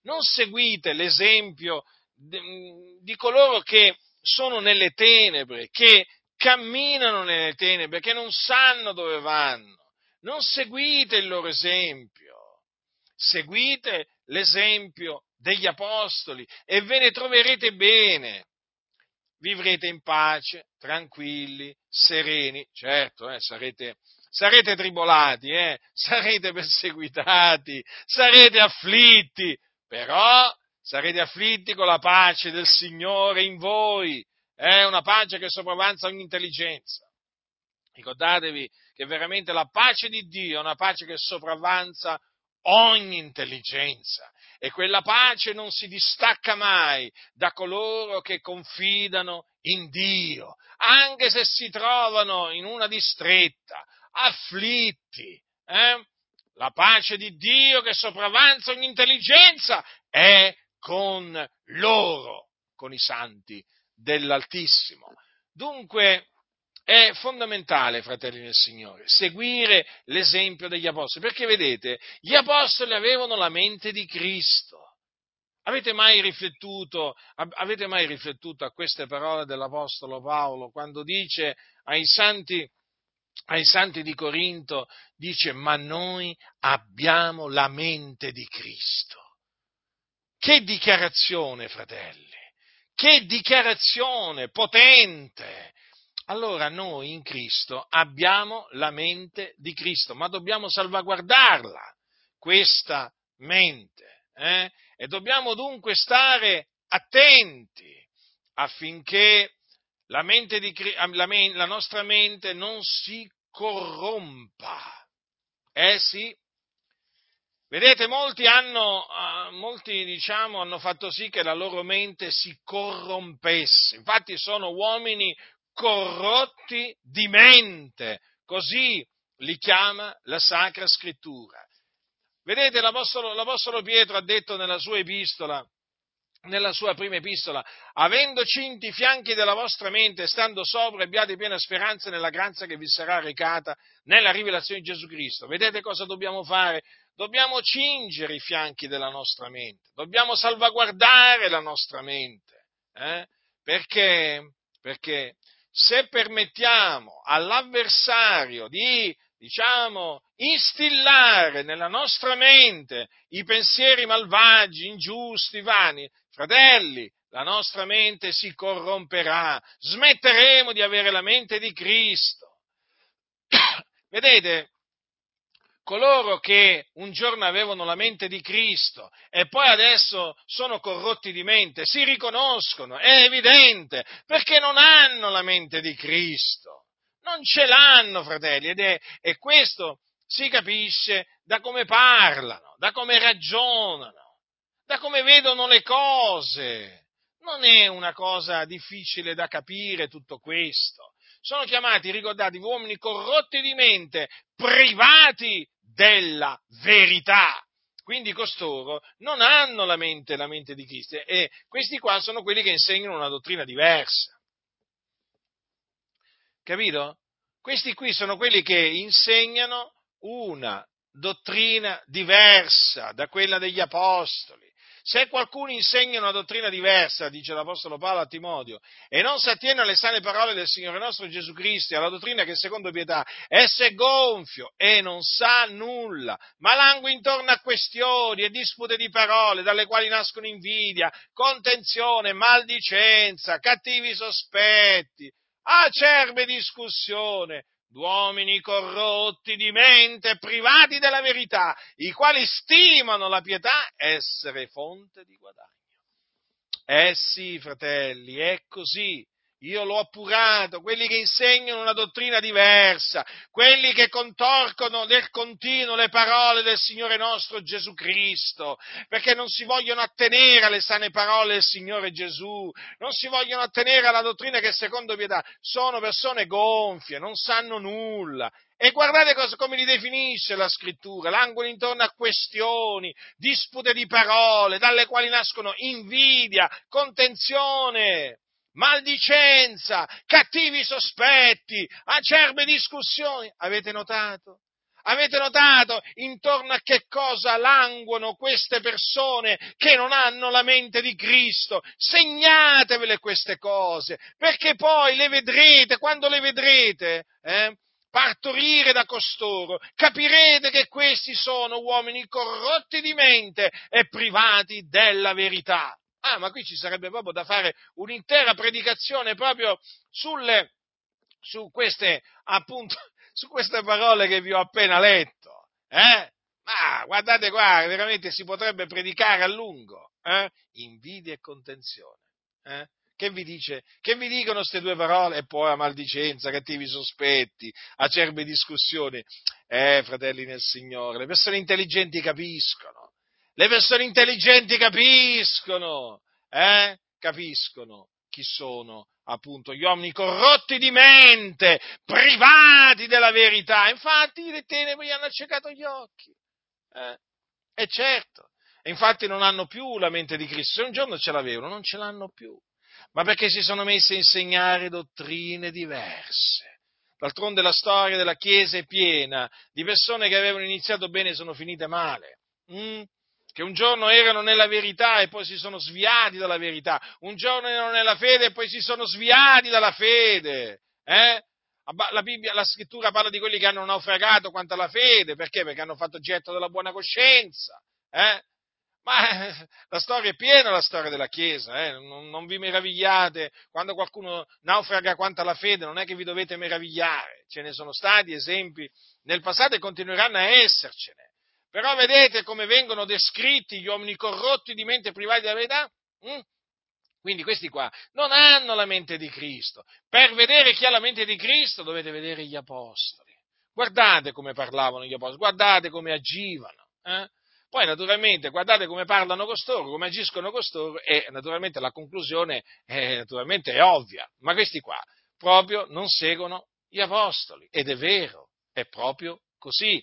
Non seguite l'esempio di coloro che sono nelle tenebre, che camminano nelle tenebre, che non sanno dove vanno. Non seguite il loro esempio, seguite l'esempio degli apostoli e ve ne troverete bene. Vivrete in pace, tranquilli, sereni, certo, eh, sarete, sarete tribolati, eh, sarete perseguitati, sarete afflitti, però sarete afflitti con la pace del Signore in voi, è una pace che sopravanza ogni intelligenza. Ricordatevi che veramente la pace di Dio è una pace che sopravvanza ogni intelligenza e quella pace non si distacca mai da coloro che confidano in Dio, anche se si trovano in una distretta, afflitti. Eh? La pace di Dio che sopravvanza ogni intelligenza è con loro, con i santi dell'Altissimo. Dunque è fondamentale, fratelli del Signore, seguire l'esempio degli apostoli, perché vedete, gli apostoli avevano la mente di Cristo. Avete mai avete mai riflettuto a queste parole dell'Apostolo Paolo quando dice ai santi, ai santi di Corinto, dice, ma noi abbiamo la mente di Cristo. Che dichiarazione, fratelli! Che dichiarazione potente! Allora noi in Cristo abbiamo la mente di Cristo, ma dobbiamo salvaguardarla, questa mente, eh? e dobbiamo dunque stare attenti affinché la, di, la, la nostra mente non si corrompa. Eh sì, Vedete, molti, hanno, uh, molti diciamo, hanno fatto sì che la loro mente si corrompesse, infatti sono uomini corrotti di mente, così li chiama la Sacra Scrittura. Vedete, l'Apostolo, l'Apostolo Pietro ha detto nella sua epistola nella sua prima epistola, avendo cinti i fianchi della vostra mente, stando sopra, abbiate piena speranza nella grazia che vi sarà recata nella rivelazione di Gesù Cristo. Vedete cosa dobbiamo fare? Dobbiamo cingere i fianchi della nostra mente, dobbiamo salvaguardare la nostra mente, eh? perché, perché se permettiamo all'avversario di diciamo, instillare nella nostra mente i pensieri malvagi, ingiusti, vani, fratelli, la nostra mente si corromperà, smetteremo di avere la mente di Cristo. [COUGHS] Vedete, coloro che un giorno avevano la mente di Cristo e poi adesso sono corrotti di mente, si riconoscono, è evidente, perché non hanno la mente di Cristo. Non ce l'hanno, fratelli, ed è, e questo si capisce da come parlano, da come ragionano, da come vedono le cose. Non è una cosa difficile da capire tutto questo. Sono chiamati, ricordate, uomini corrotti di mente, privati della verità. Quindi costoro non hanno la mente, la mente di Cristo e questi qua sono quelli che insegnano una dottrina diversa. Capito? Questi qui sono quelli che insegnano una dottrina diversa da quella degli apostoli. Se qualcuno insegna una dottrina diversa, dice l'Apostolo Paolo a Timodio, e non si attiene alle sane parole del Signore nostro Gesù Cristo alla dottrina che secondo pietà, esso è gonfio e non sa nulla, ma langue intorno a questioni e dispute di parole, dalle quali nascono invidia, contenzione, maldicenza, cattivi sospetti, acerbe discussione, d'uomini corrotti di mente, privati della verità, i quali stimano la pietà essere fonte di guadagno. Eh sì, fratelli, è così io l'ho appurato, quelli che insegnano una dottrina diversa, quelli che contorcono del continuo le parole del Signore nostro Gesù Cristo, perché non si vogliono attenere alle sane parole del Signore Gesù, non si vogliono attenere alla dottrina che secondo pietà sono persone gonfie, non sanno nulla. E guardate cosa, come li definisce la scrittura, l'angolo intorno a questioni, dispute di parole, dalle quali nascono invidia, contenzione, maldicenza, cattivi sospetti, acerbe discussioni. Avete notato? Avete notato intorno a che cosa languono queste persone che non hanno la mente di Cristo? Segnatevele queste cose, perché poi le vedrete, quando le vedrete, eh, partorire da costoro, capirete che questi sono uomini corrotti di mente e privati della verità. Ah, ma qui ci sarebbe proprio da fare un'intera predicazione proprio sulle, su queste, appunto, [LAUGHS] su queste parole che vi ho appena letto. Eh? Ma guardate qua, veramente si potrebbe predicare a lungo. Eh? Invidia e contenzione. Eh? Che vi, dice, che vi dicono queste due parole? E poi a maldicenza, cattivi sospetti, acerbe discussioni. Eh, fratelli nel Signore, le persone intelligenti capiscono. Le persone intelligenti capiscono, eh? Capiscono chi sono appunto gli uomini corrotti di mente, privati della verità. Infatti le tenebre gli hanno accecato gli occhi. Eh? E certo, infatti non hanno più la mente di Cristo. Se un giorno ce l'avevano, non ce l'hanno più. Ma perché si sono messi a insegnare dottrine diverse. D'altronde la storia della Chiesa è piena di persone che avevano iniziato bene e sono finite male. Mm? Che un giorno erano nella verità e poi si sono sviati dalla verità, un giorno erano nella fede e poi si sono sviati dalla fede. Eh? La, Bibbia, la scrittura parla di quelli che hanno naufragato quanto alla fede, perché? Perché hanno fatto getto della buona coscienza. Eh? Ma eh, la storia è piena, la storia della Chiesa, eh? non, non, vi meravigliate quando qualcuno naufraga quanto alla fede, non è che vi dovete meravigliare, ce ne sono stati esempi nel passato e continueranno a essercene. Però vedete come vengono descritti gli uomini corrotti di mente privati della verità? Mm? Quindi questi qua non hanno la mente di Cristo. Per vedere chi ha la mente di Cristo dovete vedere gli apostoli. Guardate come parlavano gli apostoli, guardate come agivano. Eh? Poi naturalmente guardate come parlano costoro, come agiscono costoro e naturalmente la conclusione è, naturalmente è ovvia. Ma questi qua proprio non seguono gli apostoli ed è vero, è proprio così.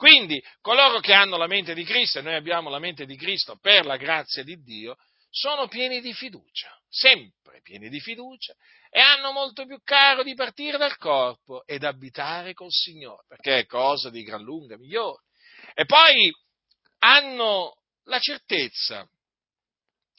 Quindi coloro che hanno la mente di Cristo, e noi abbiamo la mente di Cristo per la grazia di Dio, sono pieni di fiducia, sempre pieni di fiducia, e hanno molto più caro di partire dal corpo ed abitare col Signore, perché è cosa di gran lunga migliore. E poi hanno la certezza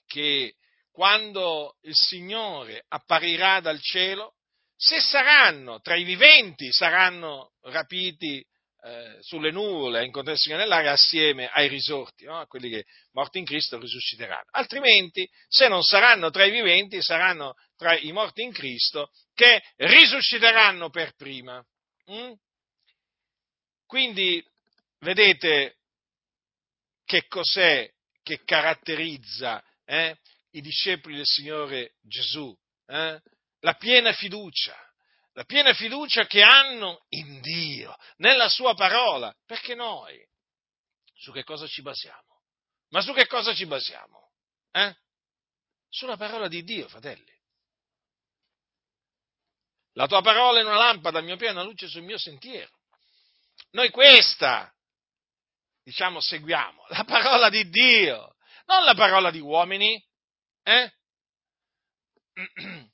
che quando il Signore apparirà dal cielo, se saranno tra i viventi, saranno rapiti eh, sulle nuvole, incontrare il Signore nell'aria assieme ai risorti, no? a quelli che morti in Cristo risusciteranno. Altrimenti, se non saranno tra i viventi, saranno tra i morti in Cristo che risusciteranno per prima. Mm? Quindi, vedete che cos'è che caratterizza eh, i discepoli del Signore Gesù? Eh? La piena fiducia la piena fiducia che hanno in Dio, nella sua parola, perché noi su che cosa ci basiamo? Ma su che cosa ci basiamo? Eh? Sulla parola di Dio, fratelli. La tua parola è una lampada al mio piede, una luce sul mio sentiero. Noi questa, diciamo, seguiamo, la parola di Dio, non la parola di uomini. Eh? [CLEARS THROAT]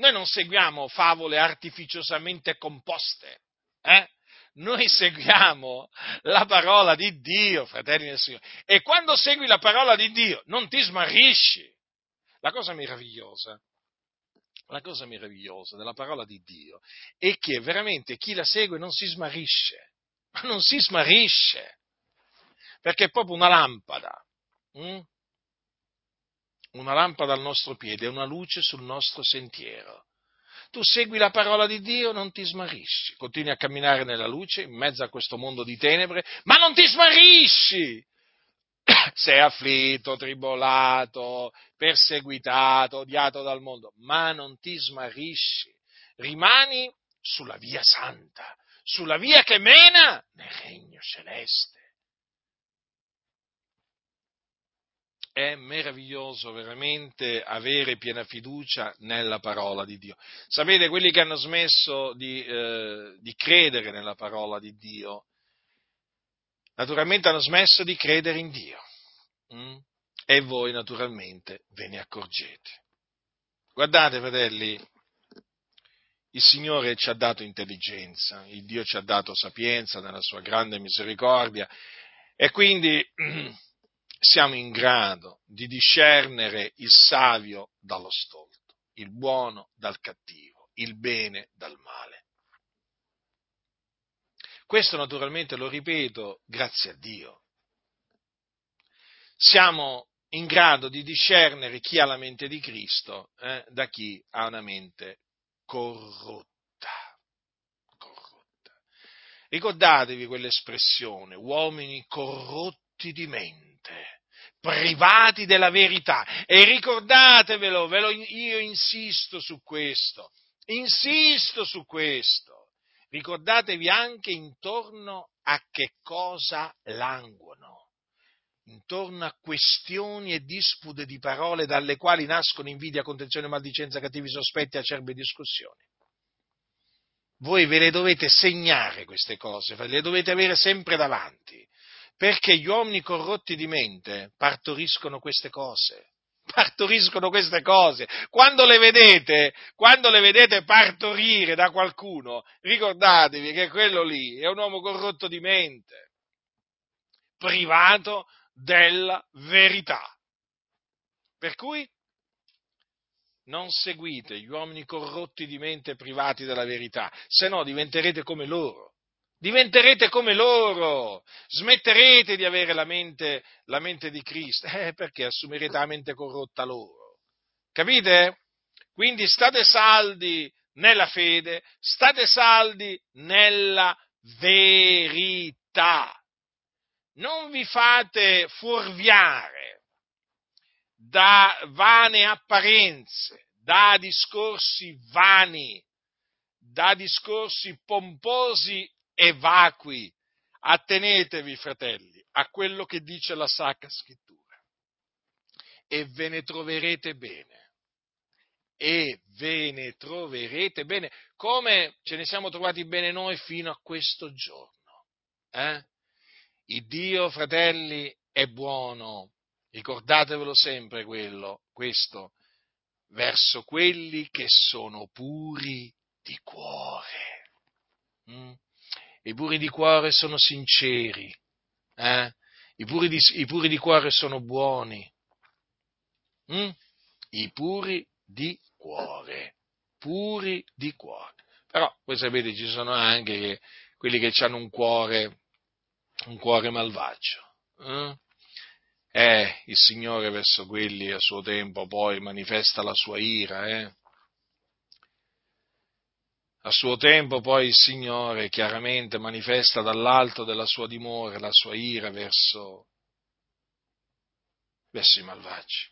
Noi non seguiamo favole artificiosamente composte, eh? Noi seguiamo la parola di Dio, fratelli del Signore. E quando segui la parola di Dio non ti smarrisci. La cosa meravigliosa, la cosa meravigliosa della parola di Dio è che veramente chi la segue non si smarrisce, ma non si smarrisce, perché è proprio una lampada. Hm? Una lampada al nostro piede, una luce sul nostro sentiero. Tu segui la parola di Dio, non ti smarrisci, continui a camminare nella luce, in mezzo a questo mondo di tenebre, ma non ti smarrisci! [COUGHS] Sei afflitto, tribolato, perseguitato, odiato dal mondo, ma non ti smarrisci. Rimani sulla via santa, sulla via che mena nel regno celeste. È meraviglioso veramente avere piena fiducia nella parola di Dio. Sapete, quelli che hanno smesso di, eh, di credere nella parola di Dio, naturalmente hanno smesso di credere in Dio. Mm? E voi naturalmente ve ne accorgete. Guardate, fratelli, il Signore ci ha dato intelligenza, il Dio ci ha dato sapienza nella sua grande misericordia e quindi [CLEARS THROAT] siamo in grado di discernere il savio dallo stolto, il buono dal cattivo, il bene dal male. Questo naturalmente lo ripeto grazie a Dio. Siamo in grado di discernere chi ha la mente di Cristo eh, da chi ha una mente corrotta. corrotta. Ricordatevi quell'espressione, uomini corrotti di mente privati della verità. E ricordatevelo, ve lo, io insisto su questo, insisto su questo. Ricordatevi anche intorno a che cosa languono, intorno a questioni e dispute di parole dalle quali nascono invidia, contenzione, maldicenza, cattivi sospetti, acerbe discussioni. Voi ve le dovete segnare queste cose, le dovete avere sempre davanti, perché gli uomini corrotti di mente partoriscono queste cose. Partoriscono queste cose. Quando le vedete, quando le vedete partorire da qualcuno, ricordatevi che quello lì è un uomo corrotto di mente, privato della verità. Per cui non seguite gli uomini corrotti di mente privati della verità, se no diventerete come loro diventerete come loro, smetterete di avere la mente, la mente di Cristo, eh, perché assumerete la mente corrotta loro. Capite? Quindi state saldi nella fede, state saldi nella verità. Non vi fate fuorviare da vane apparenze, da discorsi vani, da discorsi pomposi e vacui. Attenetevi, fratelli, a quello che dice la Sacra Scrittura e ve ne troverete bene. E ve ne troverete bene, come ce ne siamo trovati bene noi fino a questo giorno. Eh? Il Dio, fratelli, è buono Ricordatevelo sempre quello, questo, verso quelli che sono puri di cuore. Mm? I puri di cuore sono sinceri, eh? I, puri di, I, puri di, cuore sono buoni. Mm? I puri di cuore, puri di cuore. Però, voi sapete, ci sono anche quelli che hanno un cuore, un cuore malvagio. Eh? Eh, il Signore verso quelli a suo tempo poi manifesta la sua ira, eh? A suo tempo poi il Signore chiaramente manifesta dall'alto della sua dimora la sua ira verso, verso i malvagi.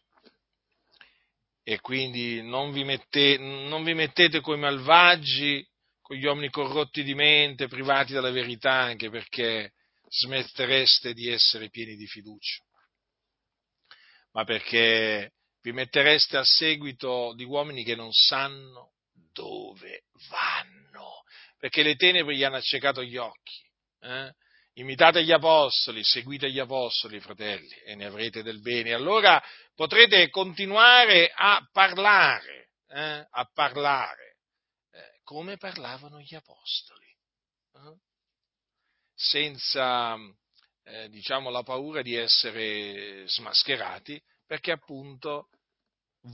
E quindi non vi, mette, non vi mettete coi malvagi, con gli uomini corrotti di mente, privati della verità, anche perché smettereste di essere pieni di fiducia ma perché vi mettereste a seguito di uomini che non sanno dove vanno, perché le tenebre gli hanno accecato gli occhi. Eh? Imitate gli apostoli, seguite gli apostoli, fratelli, e ne avrete del bene. Allora potrete continuare a parlare, eh? a parlare, eh, come parlavano gli apostoli, eh? senza eh, diciamo, la paura di essere smascherati, perché appunto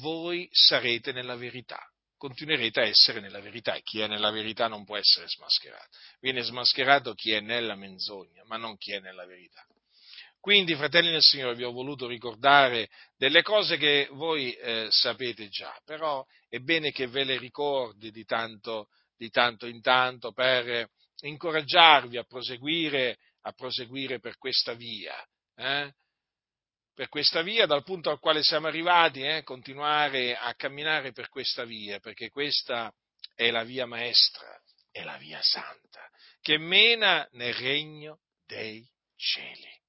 voi sarete nella verità, continuerete a essere nella verità e chi è nella verità non può essere smascherato. Viene smascherato chi è nella menzogna, ma non chi è nella verità. Quindi, fratelli del Signore, vi ho voluto ricordare delle cose che voi eh, sapete già, però è bene che ve le ricordi di tanto, di tanto in tanto per incoraggiarvi a proseguire a proseguire per questa via, eh? Per questa via dal punto al quale siamo arrivati, eh? continuare a camminare per questa via, perché questa è la via maestra, è la via santa, che mena nel regno dei cieli.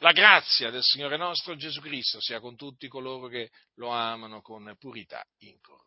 La grazia del Signore nostro Gesù Cristo sia con tutti coloro che lo amano con purità incorrotta.